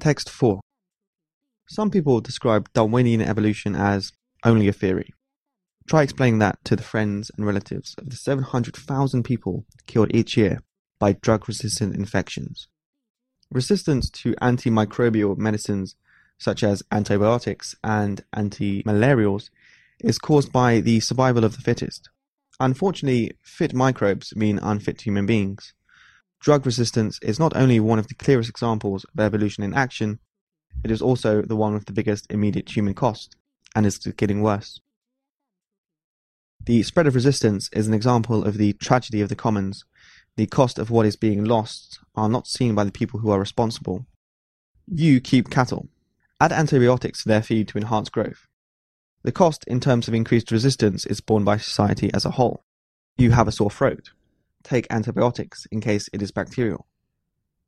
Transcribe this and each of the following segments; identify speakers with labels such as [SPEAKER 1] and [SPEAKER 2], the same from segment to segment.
[SPEAKER 1] Text 4. Some people describe Darwinian evolution as only a theory. Try explaining that to the friends and relatives of the 700,000 people killed each year by drug resistant infections. Resistance to antimicrobial medicines such as antibiotics and antimalarials is caused by the survival of the fittest. Unfortunately, fit microbes mean unfit human beings. Drug resistance is not only one of the clearest examples of evolution in action, it is also the one with the biggest immediate human cost, and is getting worse. The spread of resistance is an example of the tragedy of the commons. The cost of what is being lost are not seen by the people who are responsible. You keep cattle. Add antibiotics to their feed to enhance growth. The cost in terms of increased resistance is borne by society as a whole. You have a sore throat take antibiotics in case it is bacterial.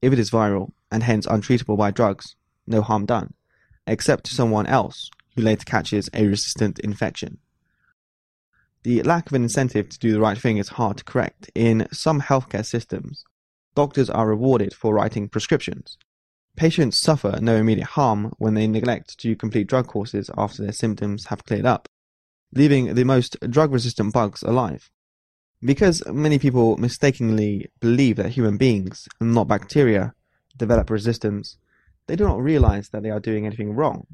[SPEAKER 1] If it is viral and hence untreatable by drugs, no harm done, except to someone else who later catches a resistant infection. The lack of an incentive to do the right thing is hard to correct. In some healthcare systems, doctors are rewarded for writing prescriptions. Patients suffer no immediate harm when they neglect to complete drug courses after their symptoms have cleared up, leaving the most drug resistant bugs alive. Because many people mistakenly believe that human beings, not bacteria, develop resistance, they do not realize that they are doing anything wrong.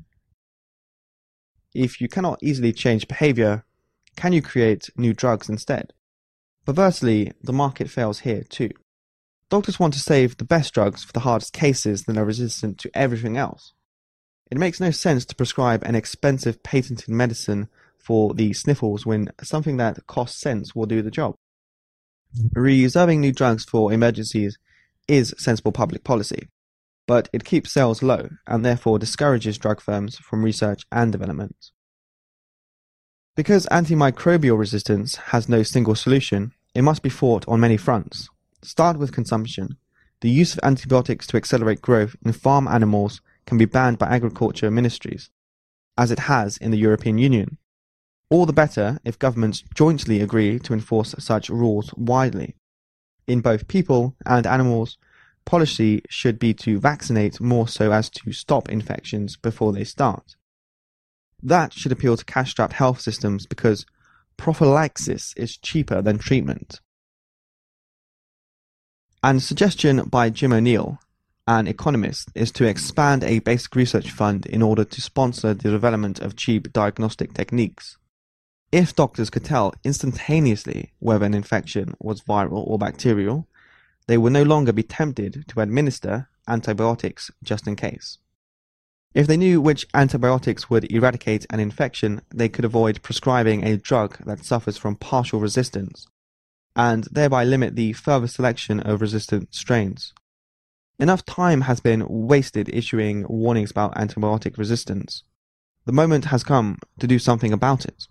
[SPEAKER 1] If you cannot easily change behavior, can you create new drugs instead? Perversely, the market fails here too. Doctors want to save the best drugs for the hardest cases that are resistant to everything else. It makes no sense to prescribe an expensive patented medicine for the sniffles when something that costs cents will do the job. Reserving new drugs for emergencies is sensible public policy, but it keeps sales low and therefore discourages drug firms from research and development. Because antimicrobial resistance has no single solution, it must be fought on many fronts. Start with consumption. The use of antibiotics to accelerate growth in farm animals can be banned by agriculture ministries, as it has in the European Union. All the better if governments jointly agree to enforce such rules widely. In both people and animals, policy should be to vaccinate more so as to stop infections before they start. That should appeal to cash strapped health systems because prophylaxis is cheaper than treatment. And suggestion by Jim O'Neill, an economist, is to expand a basic research fund in order to sponsor the development of cheap diagnostic techniques. If doctors could tell instantaneously whether an infection was viral or bacterial, they would no longer be tempted to administer antibiotics just in case. If they knew which antibiotics would eradicate an infection, they could avoid prescribing a drug that suffers from partial resistance, and thereby limit the further selection of resistant strains. Enough time has been wasted issuing warnings about antibiotic resistance. The moment has come to do something about it.